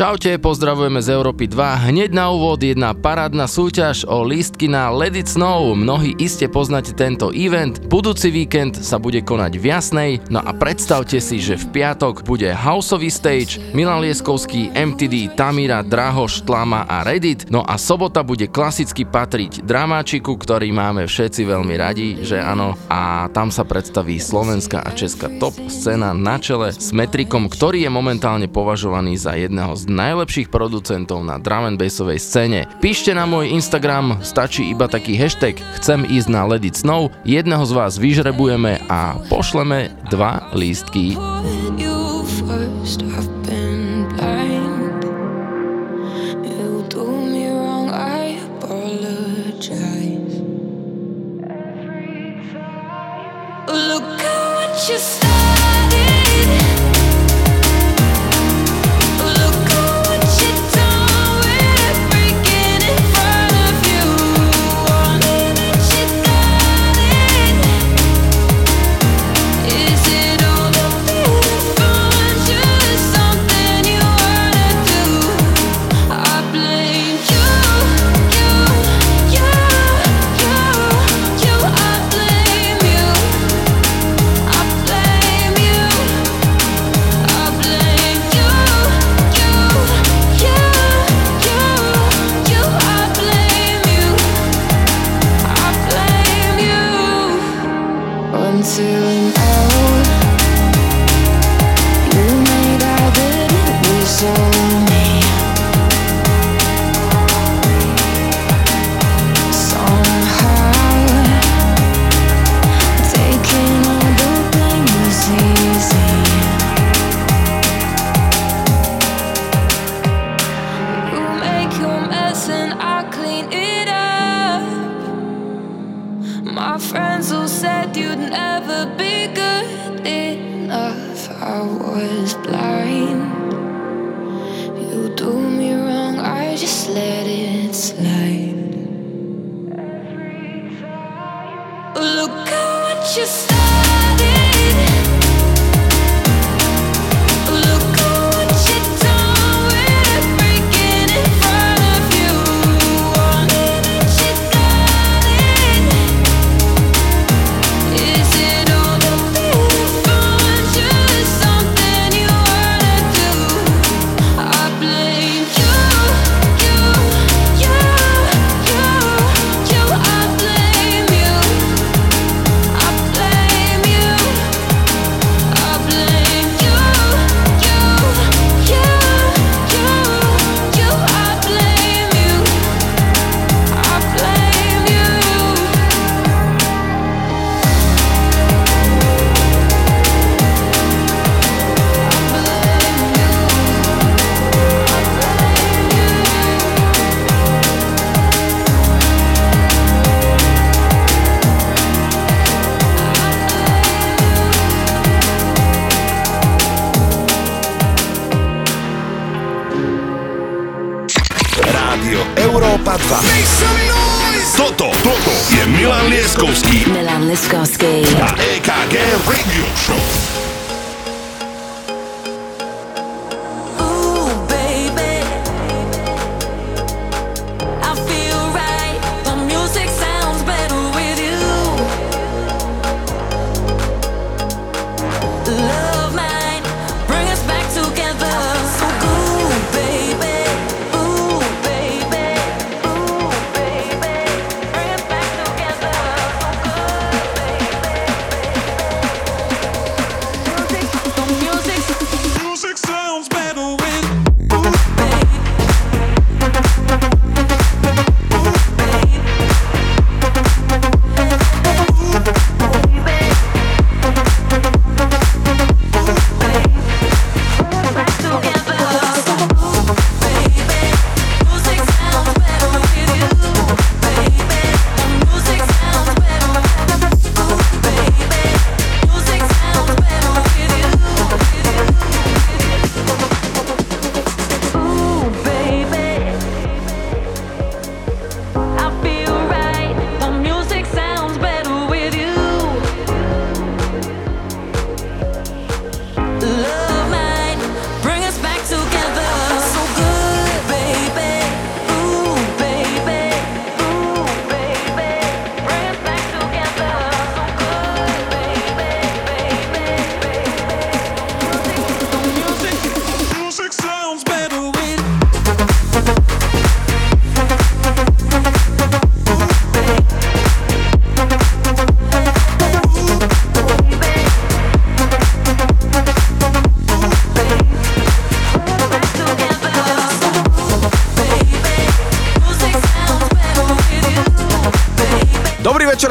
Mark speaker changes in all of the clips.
Speaker 1: Čaute, pozdravujeme z Európy 2. Hneď na úvod jedna parádna súťaž o lístky na Let It Snow. Mnohí iste poznáte tento event. Budúci víkend sa bude konať v Jasnej. No a predstavte si, že v piatok bude houseový stage, Milan Lieskovský, MTD, Tamira, Drahoš, Tlama a Reddit. No a sobota bude klasicky patriť dramáčiku, ktorý máme všetci veľmi radi, že áno. A tam sa predstaví slovenská a česká top scéna na čele s Metrikom, ktorý je momentálne považovaný za jedného z najlepších producentov na drum and bassovej scéne. Píšte na môj Instagram, stačí iba taký hashtag chcem ísť na Let It Snow, jedného z vás vyžrebujeme a pošleme dva lístky. Look at what you
Speaker 2: večer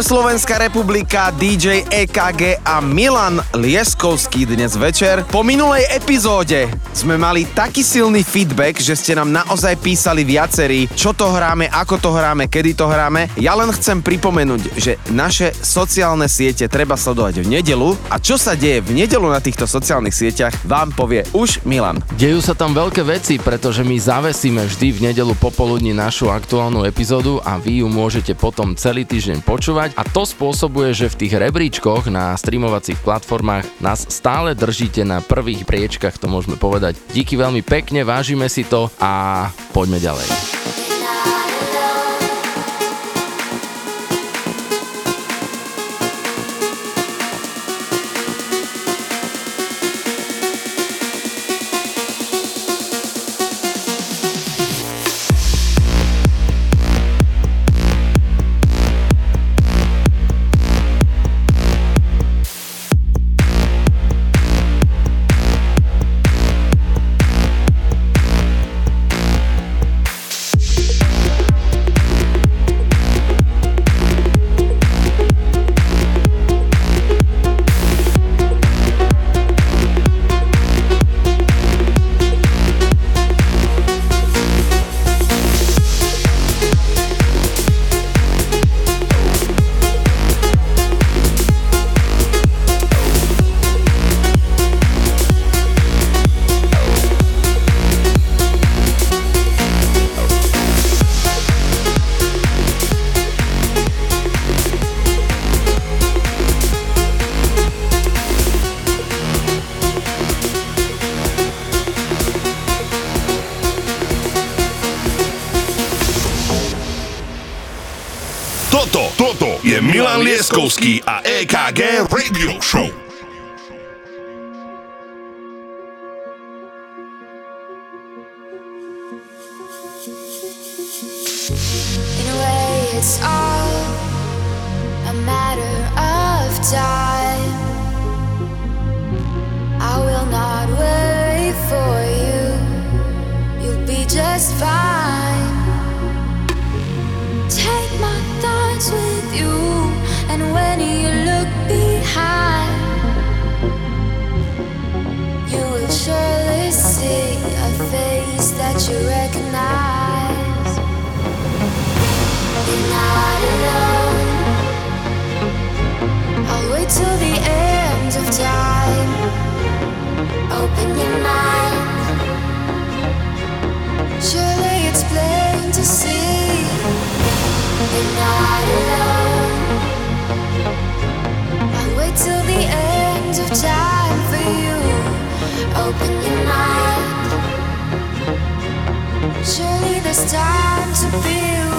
Speaker 2: Slovenská republika, DJ EKG a Milan Lieskovský dnes večer. Po minulej epizóde sme mali taký silný feedback, že ste nám naozaj písali viacerí, čo to hráme, ako to hráme, kedy to hráme. Ja len chcem pripomenúť, že naše sociálne siete treba sledovať v nedelu a čo sa deje v nedelu na týchto sociálnych sieťach vám povie už Milan.
Speaker 3: Dejú sa tam veľké veci, pretože my zavesíme vždy v nedelu popoludní našu aktuálnu epizódu a vy ju môžete potom celý týždeň počúvať a to spôsobuje, že v tých rebríčkoch na streamovacích platformách nás stále držíte na prvých priečkach, to môžeme povedať. Díky veľmi pekne, vážime si to a poďme ďalej.
Speaker 1: Leskovský a EKG Radio Show.
Speaker 4: the end of time for you. Open your mind. Surely there's time to feel.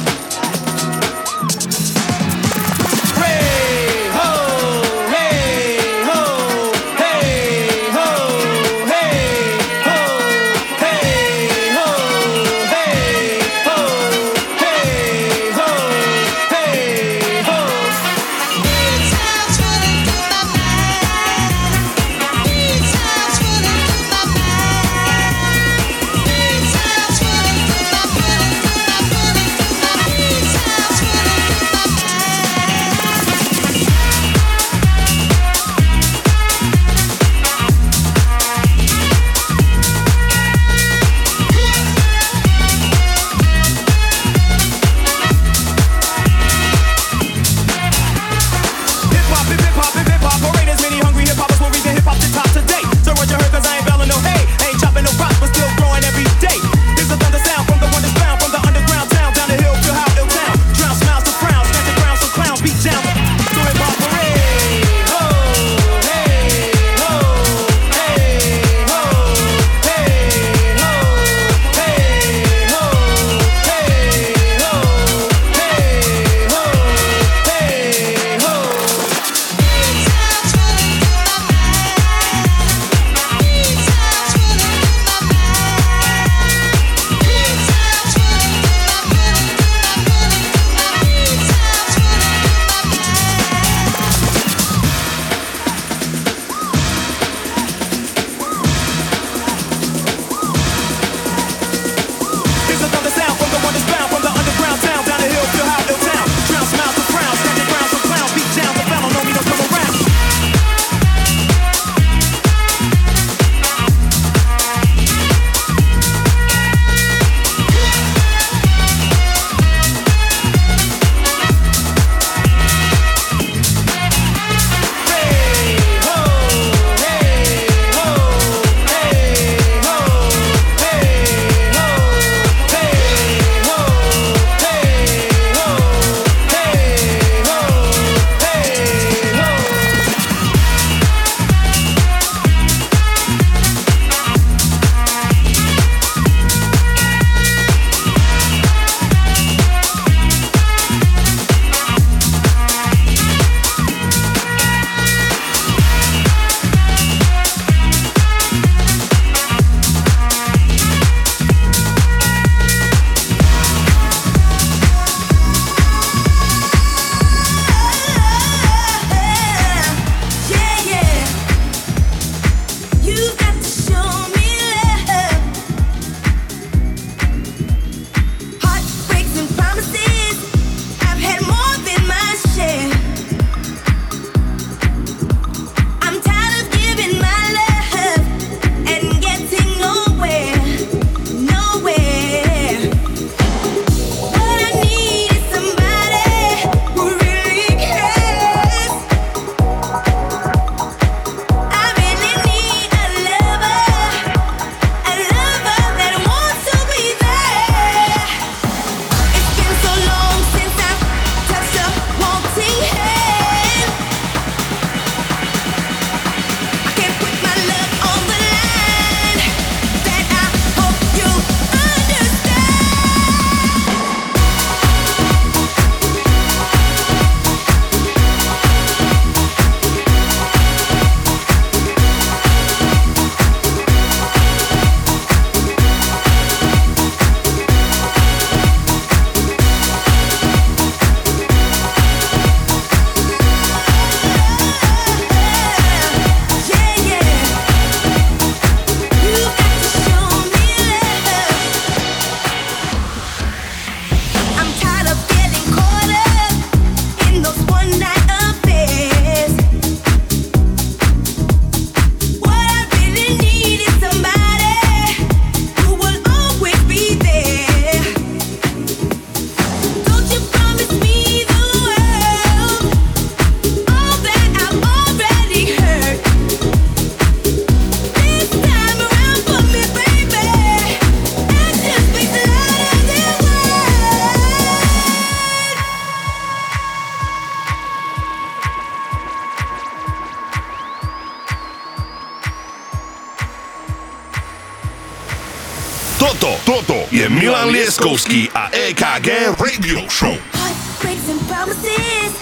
Speaker 1: Lieskovský a EKG Radio Show.
Speaker 5: Heartbreaks and promises.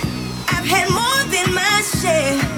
Speaker 5: I've had more than my share.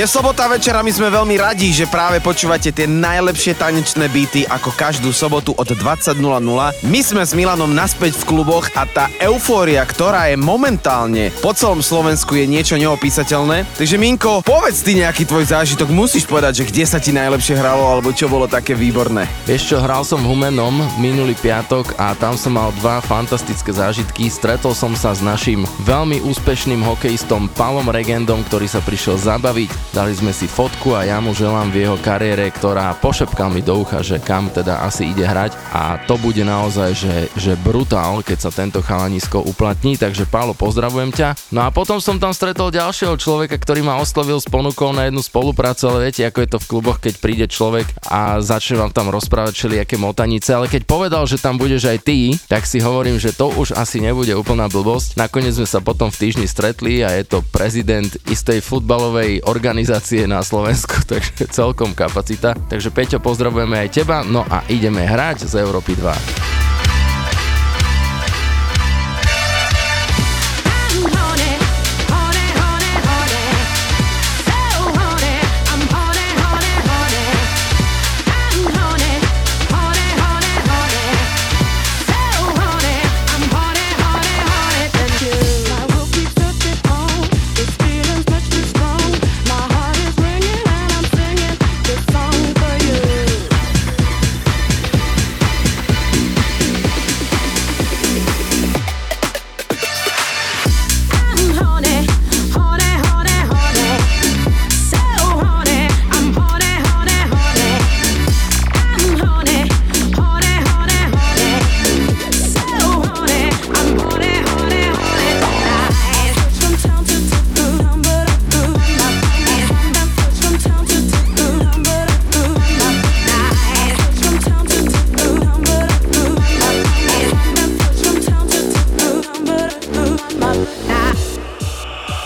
Speaker 2: Je sobota večer a my sme veľmi radi, že práve počúvate tie najlepšie tanečné beaty ako každú sobotu od 20.00. My sme s Milanom naspäť v kluboch a tá eufória, ktorá je momentálne po celom Slovensku je niečo neopísateľné. Takže Minko, povedz ty nejaký tvoj zážitok, musíš povedať, že kde sa ti najlepšie hralo alebo čo bolo také výborné.
Speaker 3: Vieš čo, hral som v Humenom minulý piatok a tam som mal dva fantastické zážitky. Stretol som sa s našim veľmi úspešným hokejistom Palom Regendom, ktorý sa prišiel zabaviť. Dali sme si fotku a ja mu želám v jeho kariére, ktorá pošepkal mi do ucha, že kam teda asi ide hrať a to bude naozaj, že, že brutál, keď sa tento chalanisko uplatní, takže Pálo, pozdravujem ťa. No a potom som tam stretol ďalšieho človeka, ktorý ma oslovil s ponukou na jednu spoluprácu, ale viete, ako je to v kluboch, keď príde človek a začne vám tam rozprávať všelijaké motanice, ale keď povedal, že tam budeš aj ty, tak si hovorím, že to už asi nebude úplná blbosť. Nakoniec sme sa potom v týždni stretli a je to prezident istej futbalovej organizácie na Slovensku, takže celkom kapacita. Takže Peťo, pozdravujeme aj teba, no a ideme hrať z Európy 2.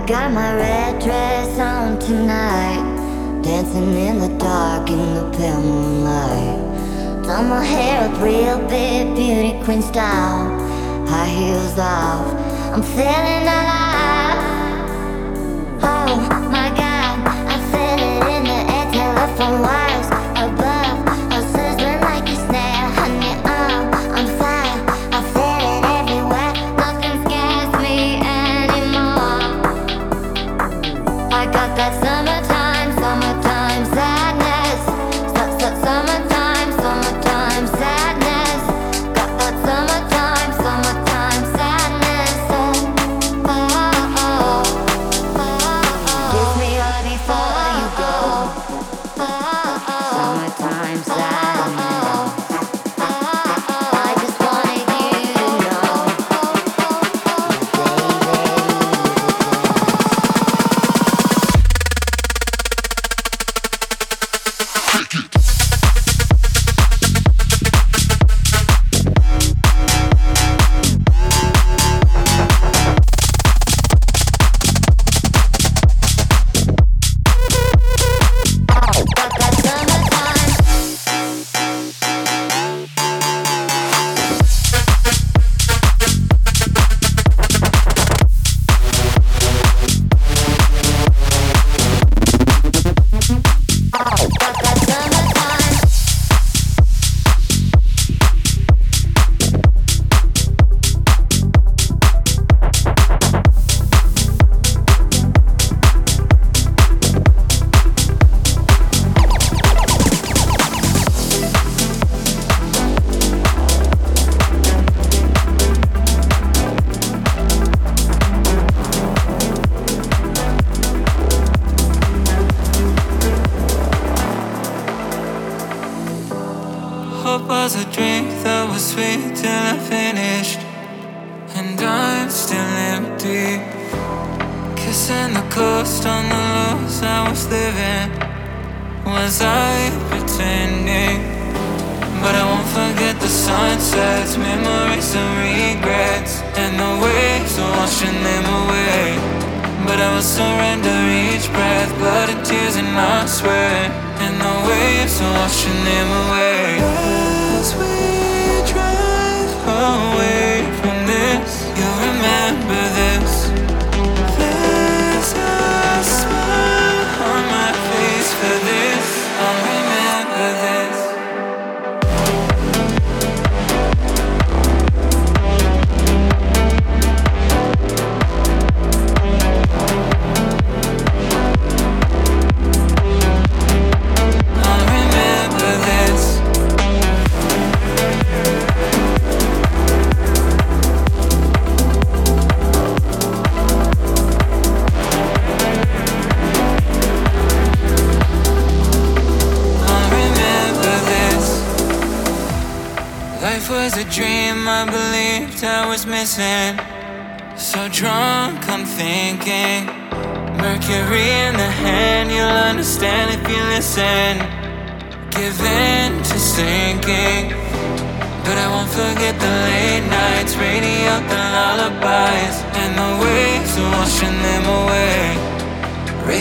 Speaker 6: I
Speaker 7: got my red dress on tonight. Dancing in the dark in the pale moonlight. Done my hair up real big, beauty queen style. High heels off, I'm feeling alive. Oh my god, I feel it in the air, telephone
Speaker 6: wire.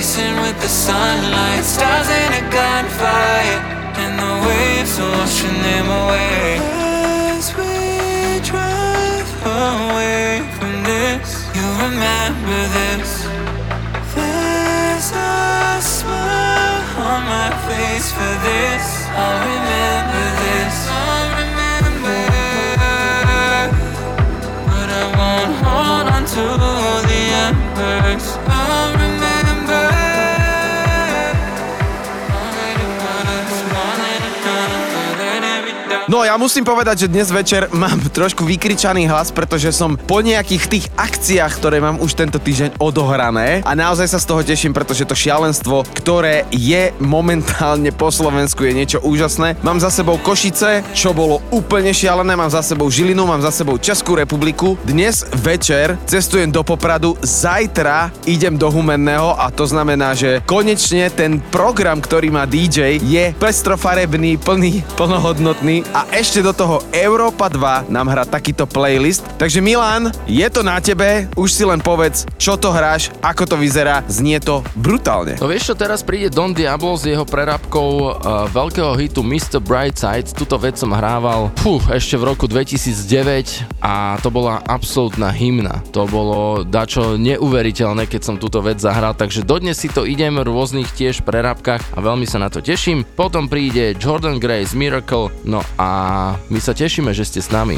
Speaker 6: Racing with the sunlight, stars in a gunfight, and the waves washing them away. As we drive away from this, you remember this. There's a smile on my face for this. I'll remember this.
Speaker 2: No ja musím povedať, že dnes večer mám trošku vykričaný hlas, pretože som po nejakých tých akciách, ktoré mám už tento týždeň odohrané a naozaj sa z toho teším, pretože to šialenstvo, ktoré je momentálne po Slovensku je niečo úžasné. Mám za sebou Košice, čo bolo úplne šialené, mám za sebou Žilinu, mám za sebou Českú republiku. Dnes večer cestujem do Popradu, zajtra idem do Humenného a to znamená, že konečne ten program, ktorý má DJ je pestrofarebný, plný, plnohodnotný a ešte do toho Európa 2 nám hrá takýto playlist. Takže Milan, je to na tebe, už si len povedz, čo to hráš, ako to vyzerá, znie to brutálne.
Speaker 8: No vieš čo, teraz príde Don Diablo s jeho prerábkou uh, veľkého hitu Mr. Brightside. Tuto vec som hrával fú, ešte v roku 2009 a to bola absolútna hymna. To bolo dačo neuveriteľné, keď som túto vec zahral, takže dodnes si to idem v rôznych tiež prerábkach a veľmi sa na to teším. Potom príde Jordan Grace Miracle, no a my sa tešíme, že ste s nami.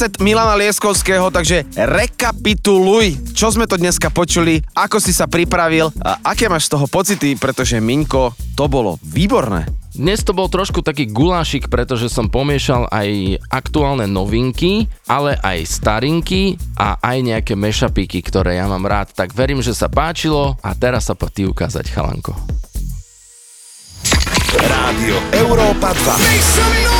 Speaker 2: Set Milana Lieskovského, takže rekapituluj, čo sme to dneska počuli, ako si sa pripravil a aké máš z toho pocity, pretože Miňko, to bolo výborné.
Speaker 3: Dnes to bol trošku taký gulášik, pretože som pomiešal aj aktuálne novinky, ale aj starinky a aj nejaké mešapíky, ktoré ja mám rád. Tak verím, že sa páčilo a teraz sa poď ty ukázať, chalanko.
Speaker 9: Rádio Európa 2.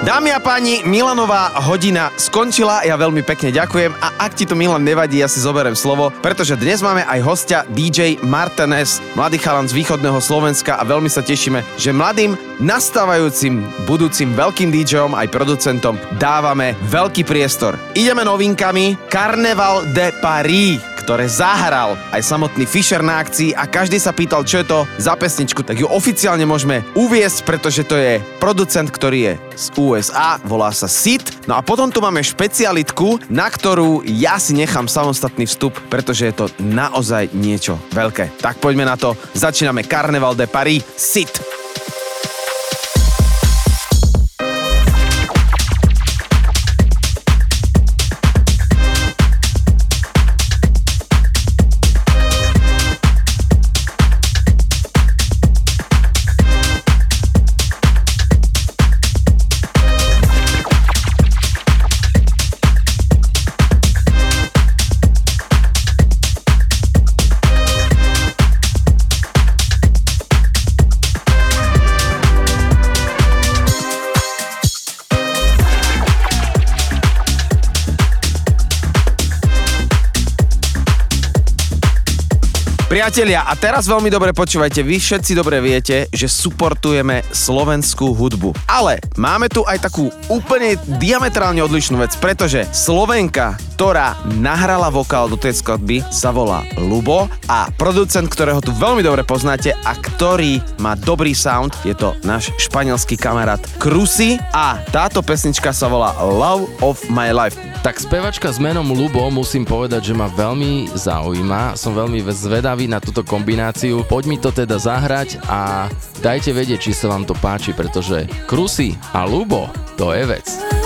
Speaker 2: Dámy a páni, Milanová hodina skončila, ja veľmi pekne ďakujem a ak ti to Milan nevadí, ja si zoberiem slovo, pretože dnes máme aj hostia DJ Martinez, mladý chalan z východného Slovenska a veľmi sa tešíme, že mladým nastávajúcim budúcim veľkým DJom aj producentom dávame veľký priestor. Ideme novinkami Carnaval de Paris ktoré zahral aj samotný Fischer na akcii a každý sa pýtal, čo je to za pesničku, tak ju oficiálne môžeme uviesť, pretože to je producent, ktorý je z USA, volá sa Sid. No a potom tu máme špecialitku, na ktorú ja si nechám samostatný vstup, pretože je to naozaj niečo veľké. Tak poďme na to, začíname Carnaval de Paris, Sid. Priatelia, a teraz veľmi dobre počúvajte, vy všetci dobre viete, že suportujeme slovenskú hudbu. Ale máme tu aj takú úplne diametrálne odlišnú vec, pretože Slovenka, ktorá nahrala vokál do tej skladby, sa volá Lubo a producent, ktorého tu veľmi dobre poznáte a ktorý má dobrý sound, je to náš španielský kamarát Krusy a táto pesnička sa volá Love of My Life.
Speaker 1: Tak spevačka s menom Lubo musím povedať, že ma veľmi zaujíma. Som veľmi zvedavý na túto kombináciu. Poď mi to teda zahrať a dajte vedieť, či sa vám to páči, pretože Krusy a Lubo, to je vec.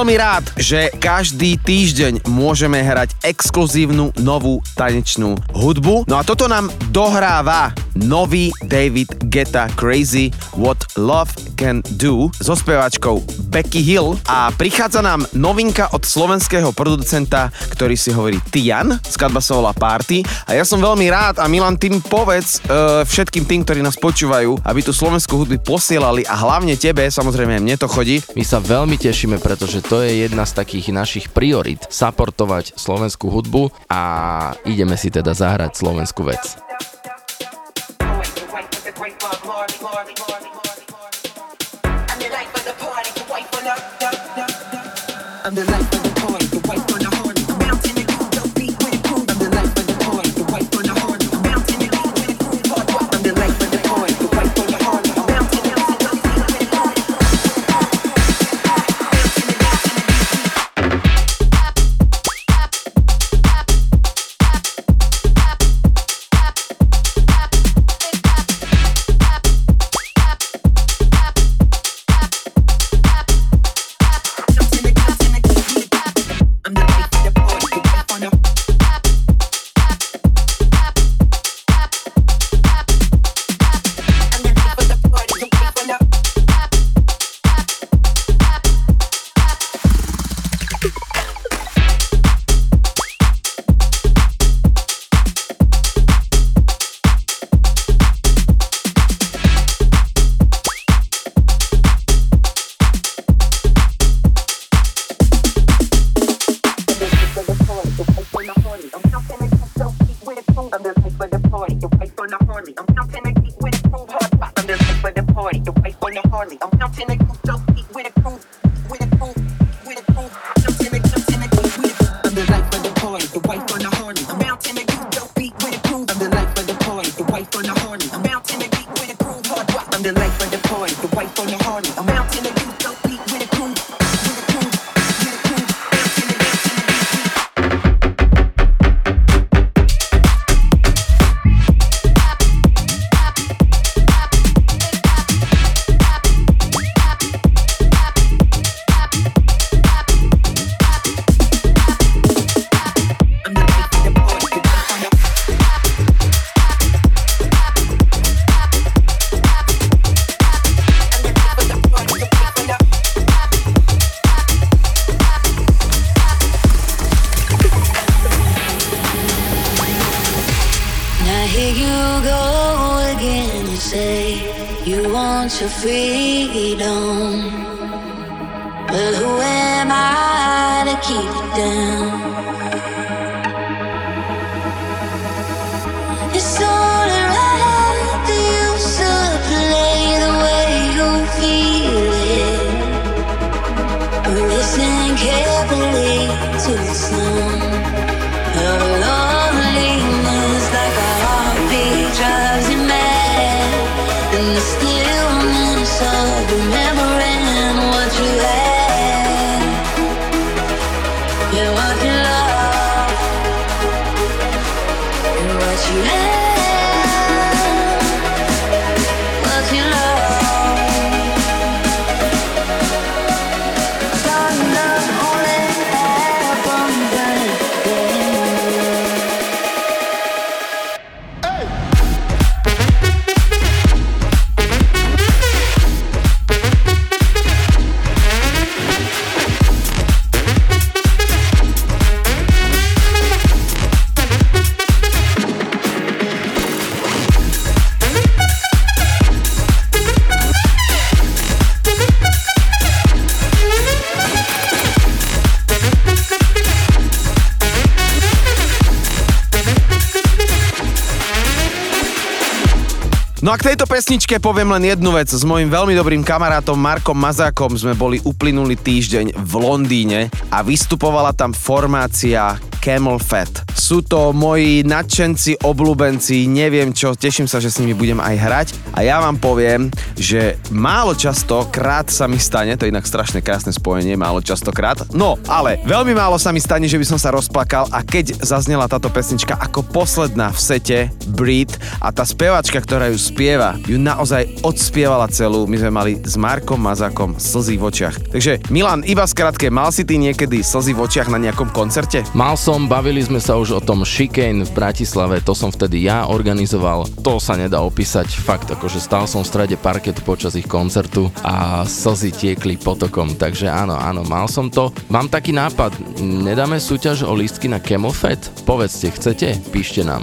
Speaker 2: veľmi rád, že každý týždeň môžeme hrať exkluzívnu novú tanečnú hudbu. No a toto nám dohráva nový David Geta Crazy What Love Can Do so speváčkou Becky Hill a prichádza nám novinka od slovenského producenta, ktorý si hovorí Tian, skladba sa volá Party a ja som veľmi rád a Milan, tým povedz e, všetkým tým, ktorí nás počúvajú, aby tú slovenskú hudbu posielali a hlavne tebe, samozrejme mne to chodí.
Speaker 10: My sa veľmi tešíme, pretože to je jedna z takých našich priorit, saportovať slovenskú hudbu a ideme si teda zahrať slovenskú vec.
Speaker 2: Lord, Lord, Lord, Lord. Pesničke poviem len jednu vec. S mojim veľmi dobrým kamarátom Markom Mazákom sme boli uplynulý týždeň v Londýne a vystupovala tam formácia Camel Fat. Sú to moji nadšenci, obľúbenci, neviem čo, teším sa, že s nimi budem aj hrať a ja vám poviem, že málo často krát sa mi stane, to je inak strašne krásne spojenie, málo častokrát, no ale veľmi málo sa mi stane, že by som sa rozplakal a keď zaznela táto pesnička ako posledná v sete Breed a tá spevačka, ktorá ju spieva, ju naozaj odspievala celú, my sme mali s Markom Mazakom slzy v očiach. Takže Milan, iba skrátke, mal si ty niekedy slzy v očiach na nejakom koncerte?
Speaker 1: Mal som, bavili sme sa už o tom Chicane v Bratislave, to som vtedy ja organizoval, to sa nedá opísať, fakt, akože stál som v strede parketu počas ich koncertu a slzy tiekli potokom, takže áno, áno, mal som to. Mám taký nápad, nedáme súťaž o lístky na Fat? Povedzte, chcete? Píšte nám.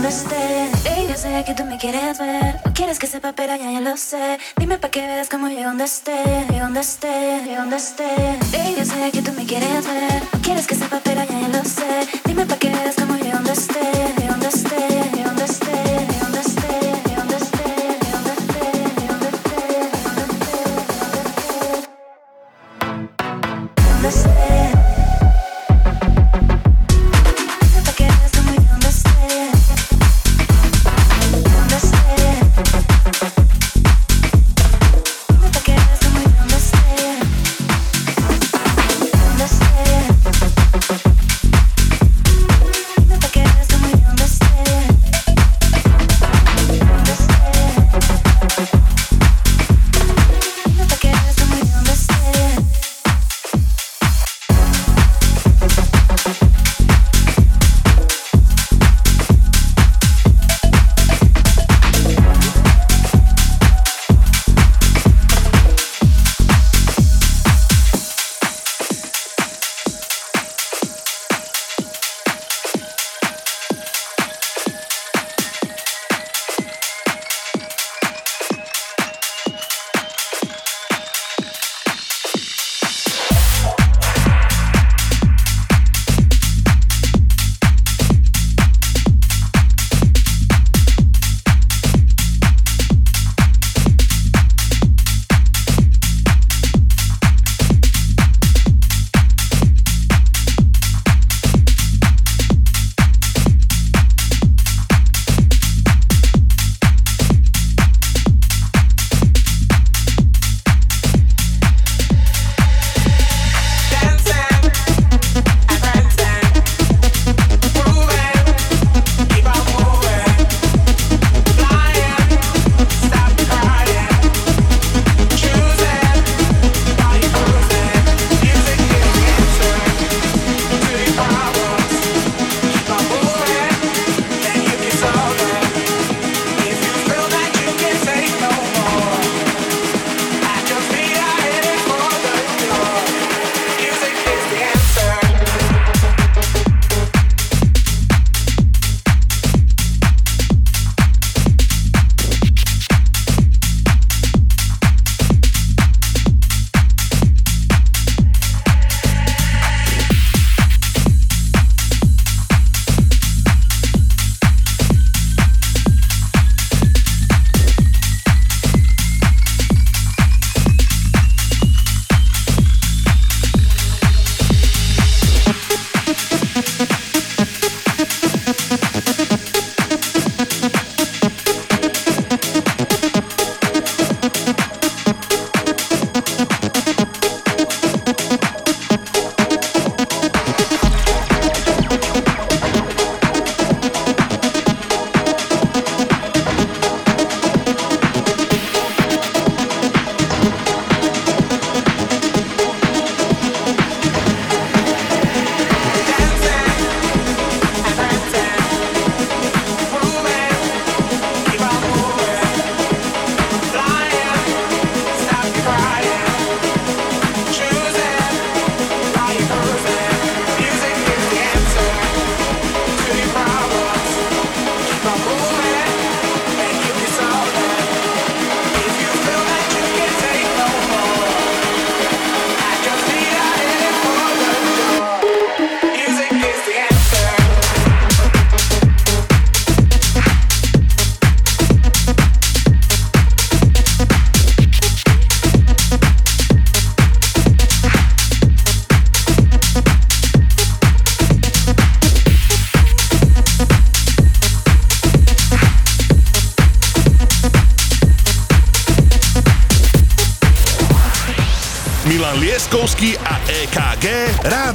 Speaker 11: Y yo sé que tú me quieres ver. No quieres que sepa, pero ya, ya lo sé. Dime pa' que veas cómo llego donde estés. Llego donde estés, llego donde estés. Y yo sé que tú me quieres ver. No quieres que sepa, pero ya, ya lo sé. Dime pa' que veas cómo llego donde
Speaker 1: estés.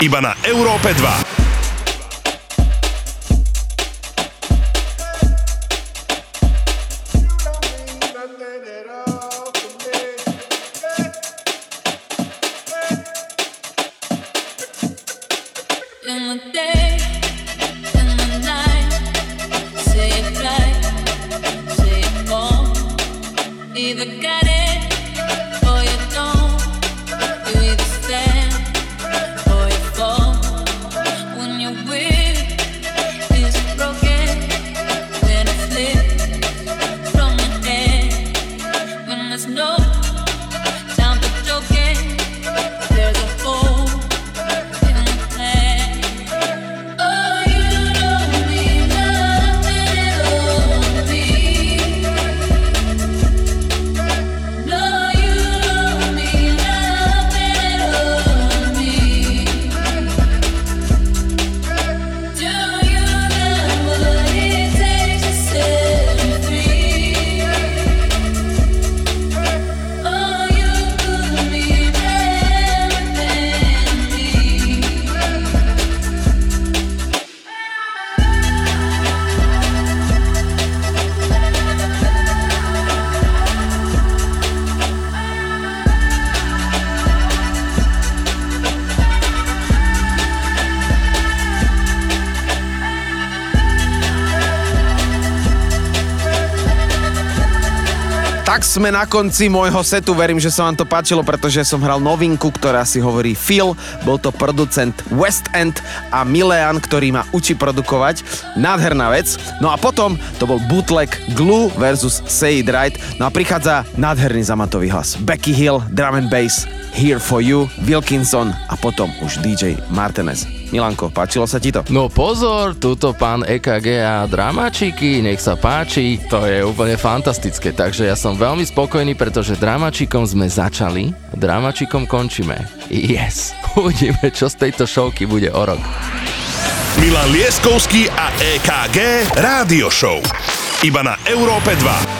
Speaker 1: Iba na
Speaker 2: konci môjho setu, verím, že sa vám to páčilo, pretože som hral novinku, ktorá si hovorí Phil, bol to producent West End a Milean, ktorý ma učí produkovať. Nádherná vec. No a potom to bol bootleg Glue versus Say It Right. No a prichádza nádherný zamatový hlas. Becky Hill, drum and bass, Here for You, Wilkinson a potom už DJ Martinez. Milanko, páčilo sa ti to?
Speaker 3: No pozor, tuto pán EKG a dramačiky, nech sa páči, to je úplne fantastické, takže ja som veľmi spokojný, pretože dramačikom sme začali, dramačikom končíme. Yes, uvidíme, čo z tejto šovky bude o rok.
Speaker 1: Milan Lieskovský a EKG Rádio Show. Iba na Európe 2.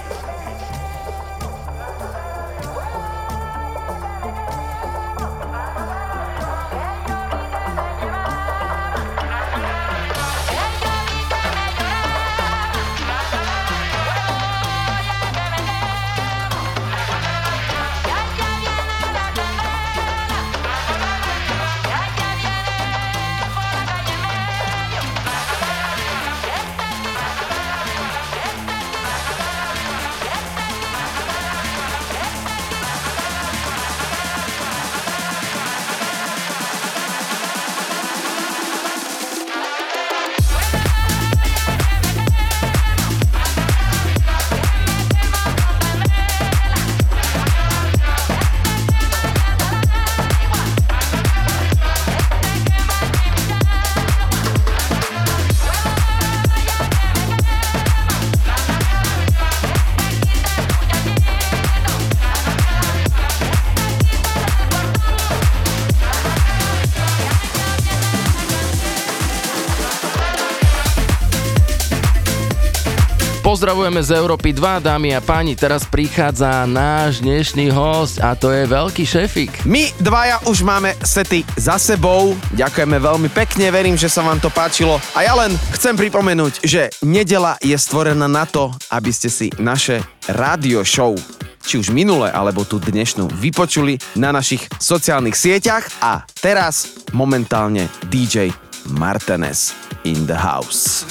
Speaker 3: Pozdravujeme z Európy 2, dámy a páni, teraz prichádza náš dnešný host a to je Veľký Šefik.
Speaker 9: My dvaja už máme sety za sebou, ďakujeme veľmi pekne, verím, že sa vám to páčilo a ja len chcem pripomenúť, že nedela je stvorená na to, aby ste si naše radio show či už minule alebo tú dnešnú vypočuli na našich sociálnych sieťach a teraz momentálne DJ Martinez in the house.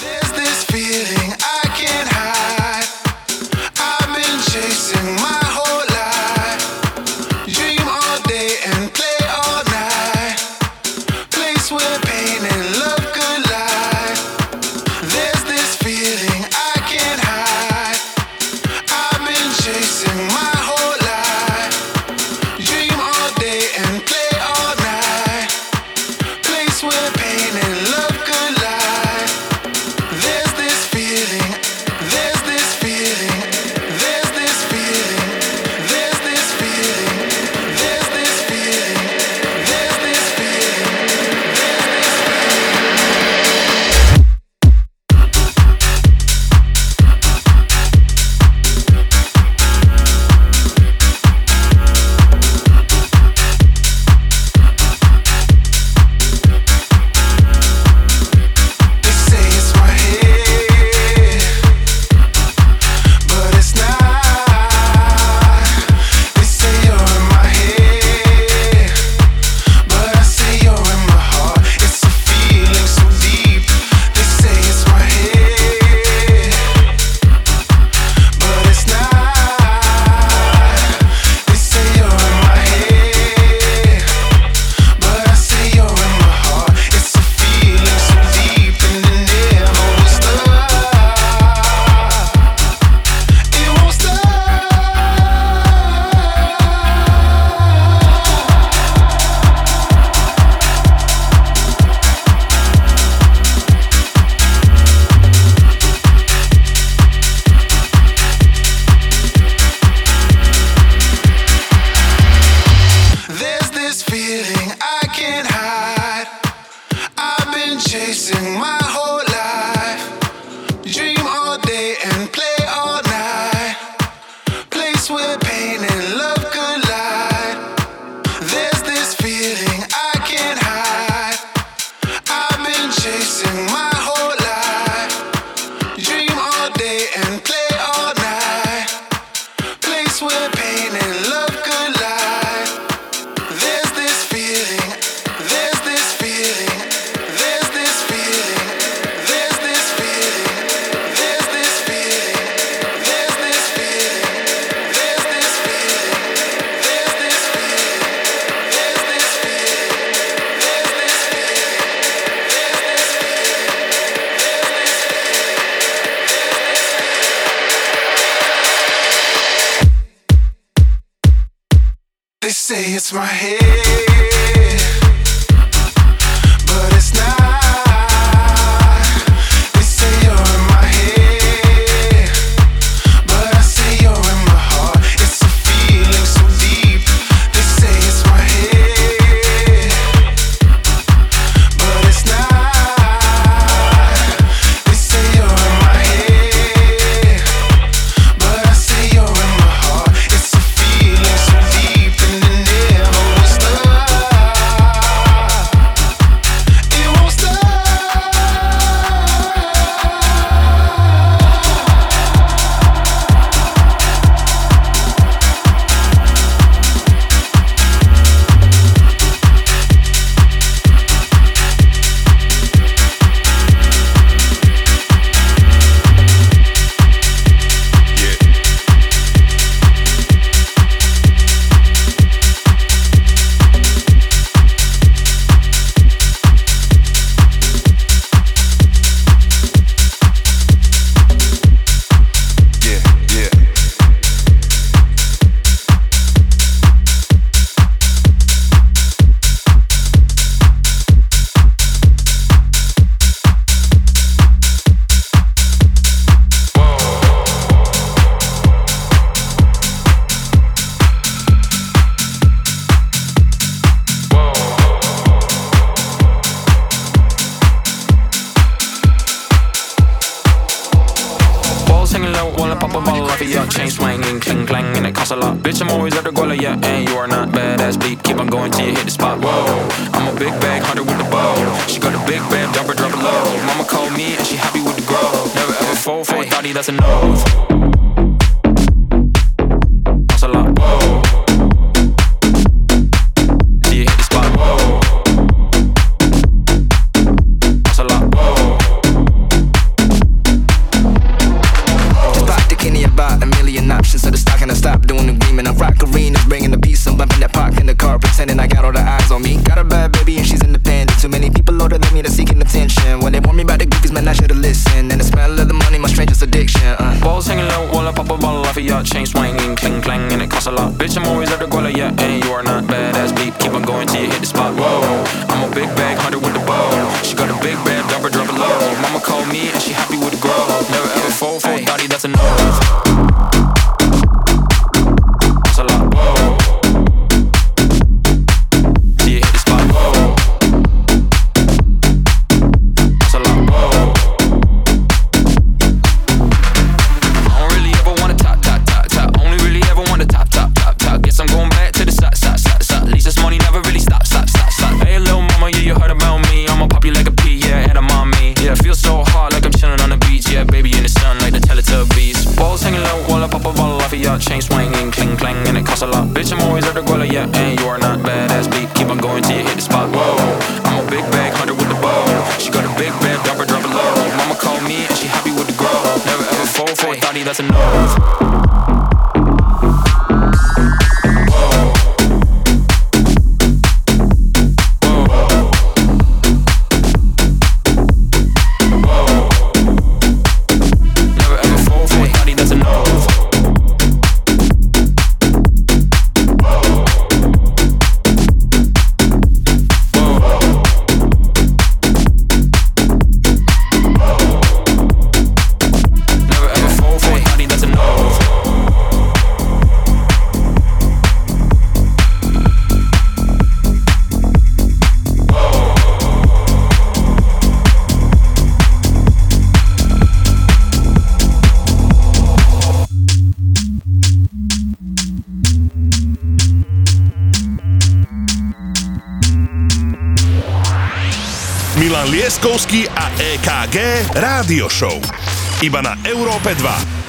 Speaker 12: EKG Rádio Show. Iba na Európe 2.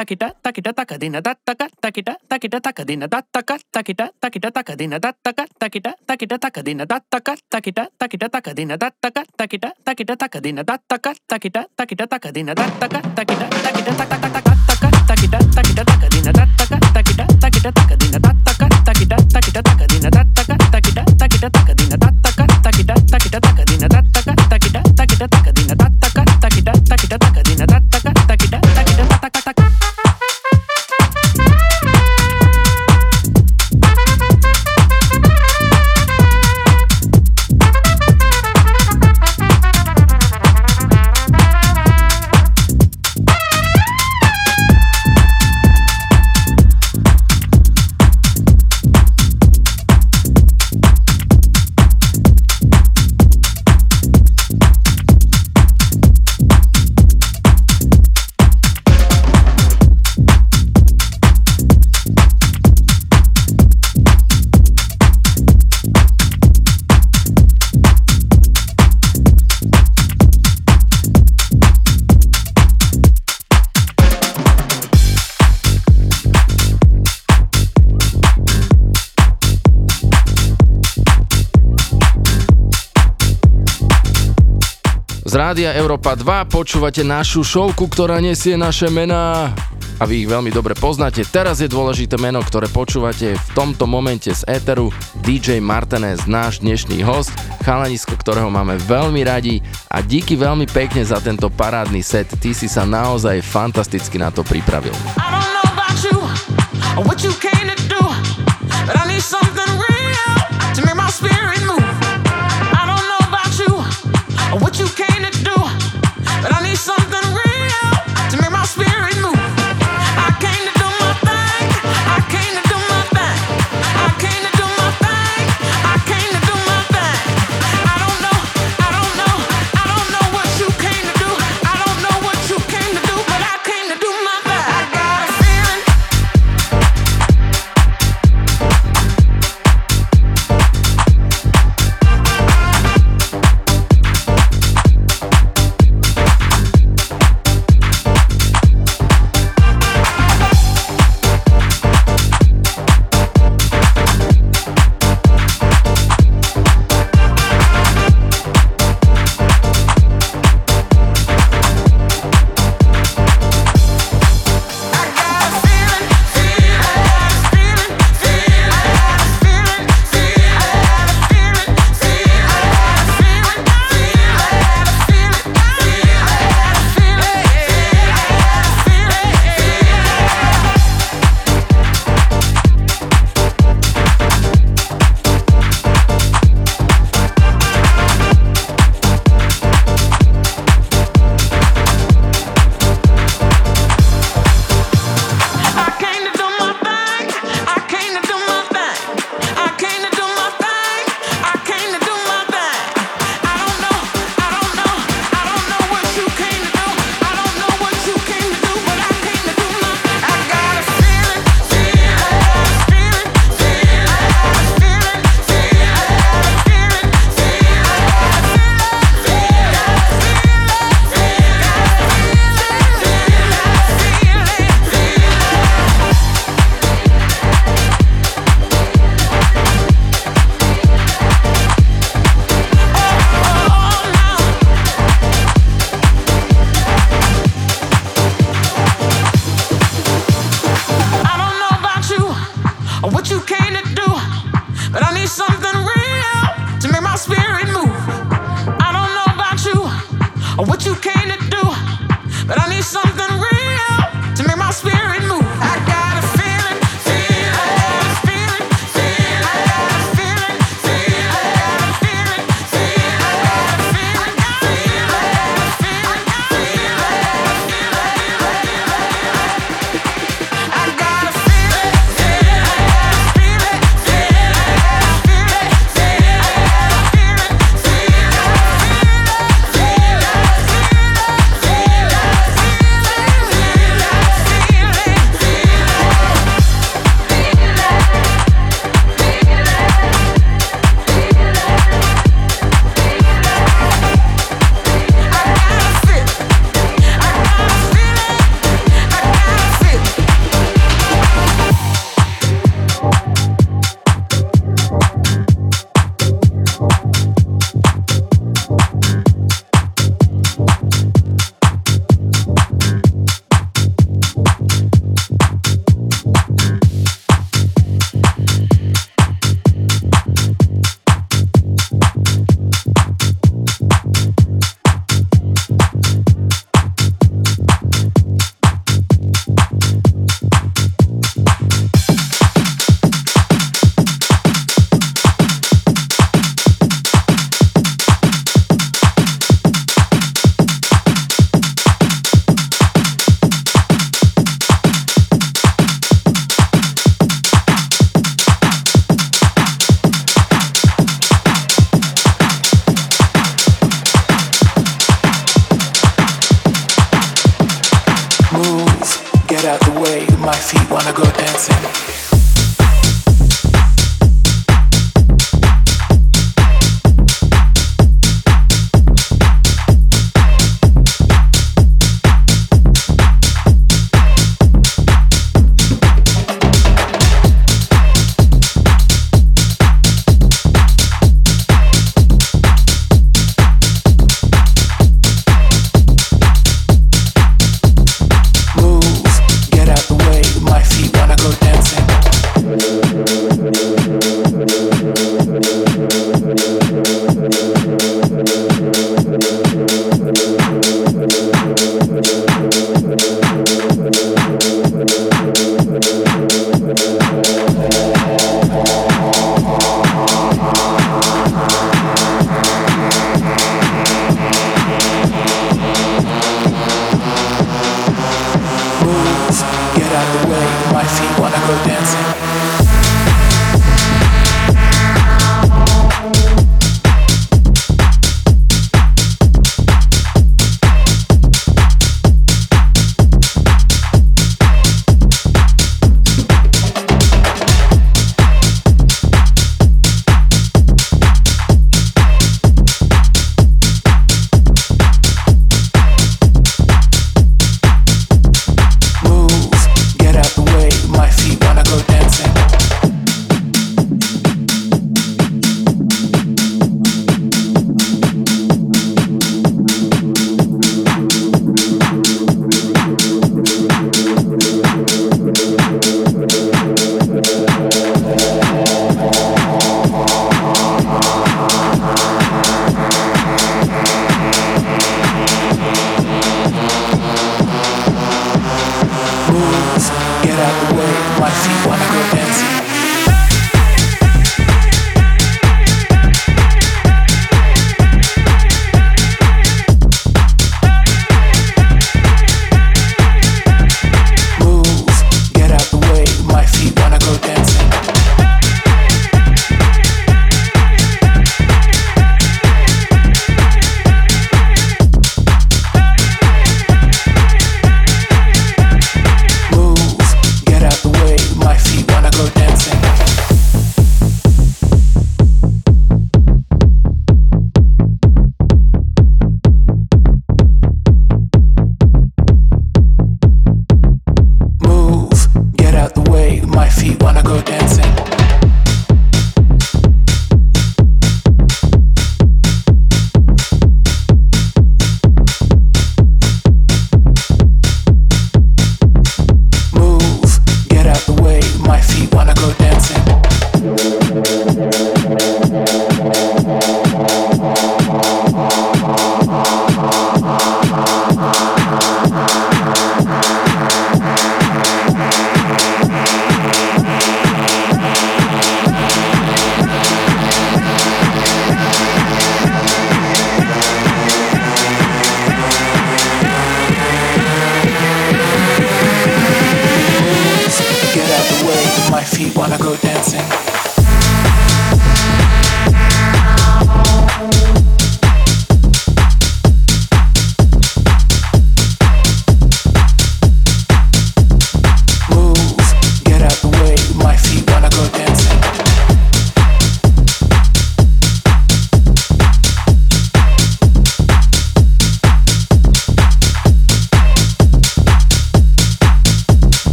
Speaker 13: Takita, takita, takadina, takita, takita, takadina, takita, takita takita takadina tattaka takita takita takadina tattaka takita takita takadina tattaka takita takita takadina tattaka takita takita takadina tattaka takita takita takataka takita takita takadina tattaka takita takita takadina tattaka takita takita takadina tattaka takita takita takadina
Speaker 3: Z Rádia Európa 2 počúvate našu šovku, ktorá nesie naše mená a vy ich veľmi dobre poznáte. Teraz je dôležité meno, ktoré počúvate v tomto momente z eteru DJ Martinez, náš dnešný host, chalanisko, ktorého máme veľmi radi a díky veľmi pekne za tento parádny set. Ty si sa naozaj fantasticky na to pripravil.
Speaker 14: I don't know about you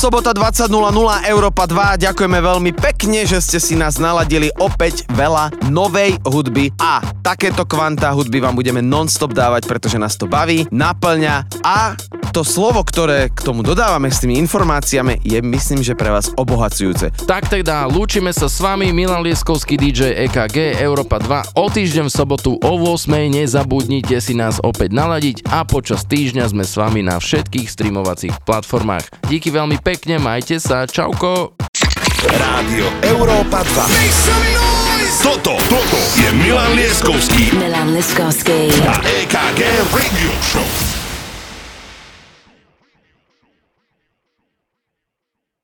Speaker 2: sobota 20.00 Európa 2. Ďakujeme veľmi pekne, že ste si nás naladili opäť veľa novej hudby a takéto kvanta hudby vám budeme non-stop dávať, pretože nás to baví, naplňa a to slovo, ktoré k tomu dodávame s tými informáciami je myslím, že pre vás obohacujúce.
Speaker 3: Tak teda, lúčime sa s vami, Milan Lieskovský DJ EKG Európa 2. O týždeň v sobotu o 8. nezabudnite si nás opäť naladiť a počas týždňa sme s vami na všetkých streamovacích platformách. Díky veľmi pekne, majte sa, čauko.
Speaker 15: Rádio Európa 2. Toto, toto je Milan Lieskovský
Speaker 10: Milan Liskovský.
Speaker 15: a EKG Radio Show.